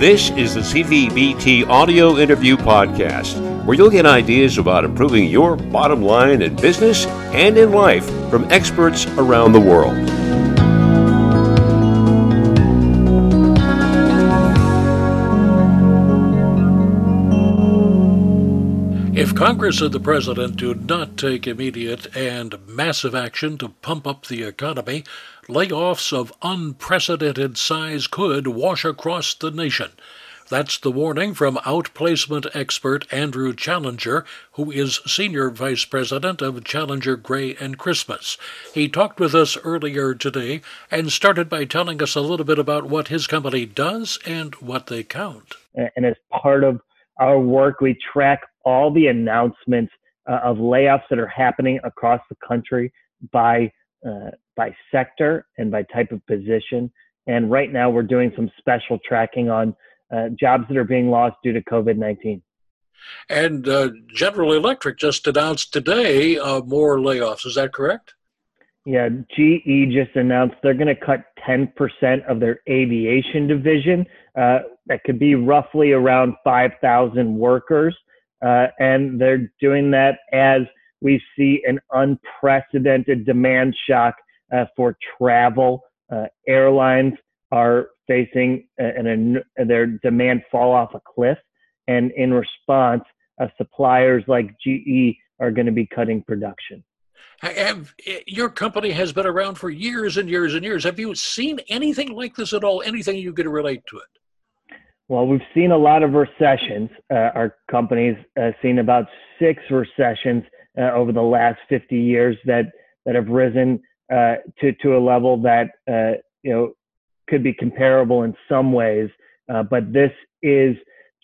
This is the CVBT Audio Interview Podcast, where you'll get ideas about improving your bottom line in business and in life from experts around the world. Congress and the President do not take immediate and massive action to pump up the economy, layoffs of unprecedented size could wash across the nation. That's the warning from outplacement expert Andrew Challenger, who is Senior Vice President of Challenger Gray and Christmas. He talked with us earlier today and started by telling us a little bit about what his company does and what they count. And as part of our work, we track all the announcements uh, of layoffs that are happening across the country by uh, by sector and by type of position. And right now, we're doing some special tracking on uh, jobs that are being lost due to COVID 19. And uh, General Electric just announced today uh, more layoffs. Is that correct? Yeah, GE just announced they're going to cut 10% of their aviation division. Uh, that could be roughly around 5,000 workers. Uh, and they're doing that as we see an unprecedented demand shock uh, for travel. Uh, airlines are facing an, an, their demand fall off a cliff. And in response, uh, suppliers like GE are going to be cutting production. Have, eh, your company has been around for years and years and years. Have you seen anything like this at all? Anything you could relate to it? Well, we've seen a lot of recessions. Uh, our company's uh, seen about six recessions uh, over the last 50 years that that have risen uh, to to a level that uh, you know could be comparable in some ways. Uh, but this is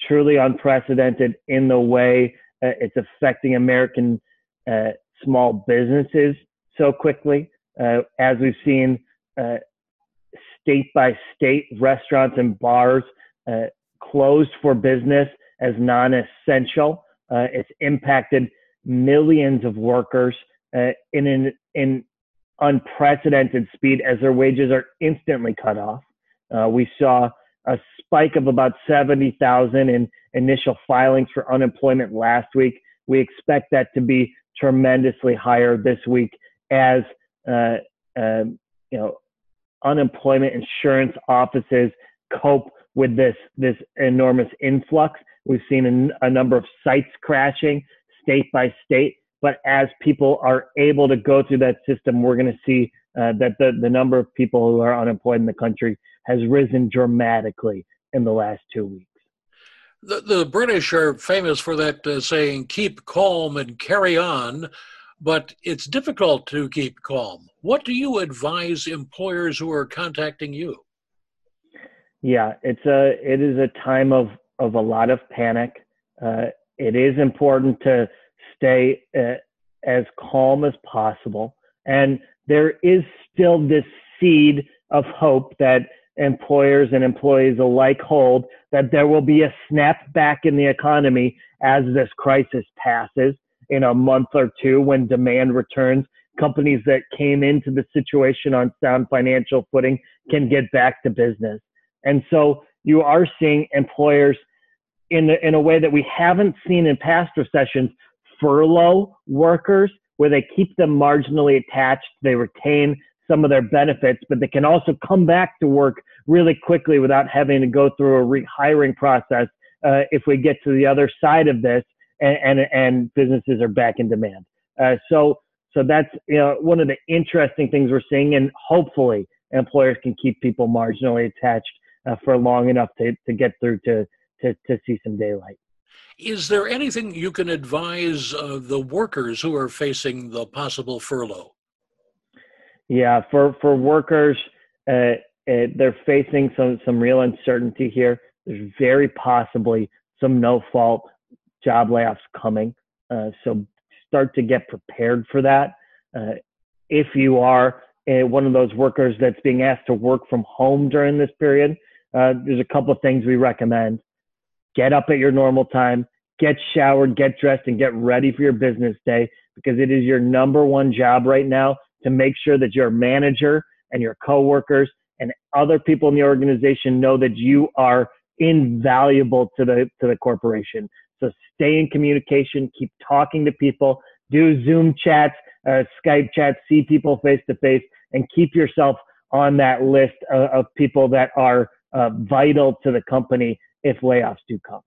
truly unprecedented in the way it's affecting American small businesses so quickly, uh, as we've seen uh, state by state restaurants and bars uh, closed for business as non-essential. Uh, it's impacted millions of workers uh, in an in unprecedented speed as their wages are instantly cut off. Uh, we saw a spike of about 70,000 in initial filings for unemployment last week. We expect that to be tremendously higher this week as uh, uh, you know unemployment insurance offices cope with this this enormous influx. We've seen a, a number of sites crashing state by state, but as people are able to go through that system, we're going to see uh, that the, the number of people who are unemployed in the country has risen dramatically in the last two weeks. The, the British are famous for that uh, saying, keep calm and carry on, but it's difficult to keep calm. What do you advise employers who are contacting you? Yeah, it's a it is a time of of a lot of panic. Uh, it is important to stay uh, as calm as possible, and there is still this seed of hope that employers and employees alike hold that there will be a snap back in the economy as this crisis passes in a month or two when demand returns. Companies that came into the situation on sound financial footing can get back to business. And so you are seeing employers in, in a way that we haven't seen in past recessions furlough workers where they keep them marginally attached. They retain some of their benefits, but they can also come back to work really quickly without having to go through a rehiring process uh, if we get to the other side of this and, and, and businesses are back in demand. Uh, so, so that's you know, one of the interesting things we're seeing, and hopefully employers can keep people marginally attached uh, for long enough to, to get through to, to, to see some daylight. Is there anything you can advise uh, the workers who are facing the possible furlough? Yeah, for for workers, uh, uh, they're facing some some real uncertainty here. There's very possibly some no fault job layoffs coming. Uh, so start to get prepared for that. Uh, if you are uh, one of those workers that's being asked to work from home during this period, uh, there's a couple of things we recommend. Get up at your normal time, get showered, get dressed, and get ready for your business day because it is your number one job right now to make sure that your manager and your coworkers and other people in the organization know that you are invaluable to the to the corporation. So stay in communication, keep talking to people, do Zoom chats, uh, Skype chats, see people face to face, and keep yourself on that list of, of people that are uh, vital to the company if layoffs do come.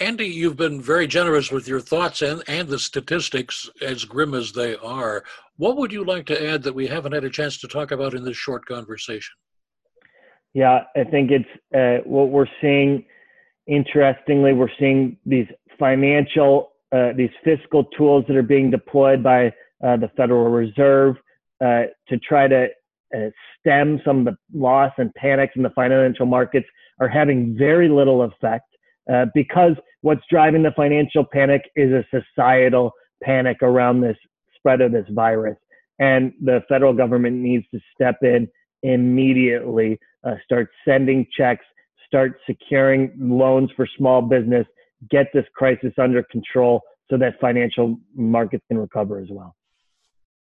Andy, you've been very generous with your thoughts and, and the statistics, as grim as they are. What would you like to add that we haven't had a chance to talk about in this short conversation? Yeah, I think it's uh, what we're seeing. Interestingly, we're seeing these financial, uh, these fiscal tools that are being deployed by uh, the Federal Reserve uh, to try to uh, stem some of the loss and panics in the financial markets are having very little effect uh, because what's driving the financial panic is a societal panic around this spread of this virus. And the federal government needs to step in immediately, uh, start sending checks, start securing loans for small business, get this crisis under control so that financial markets can recover as well.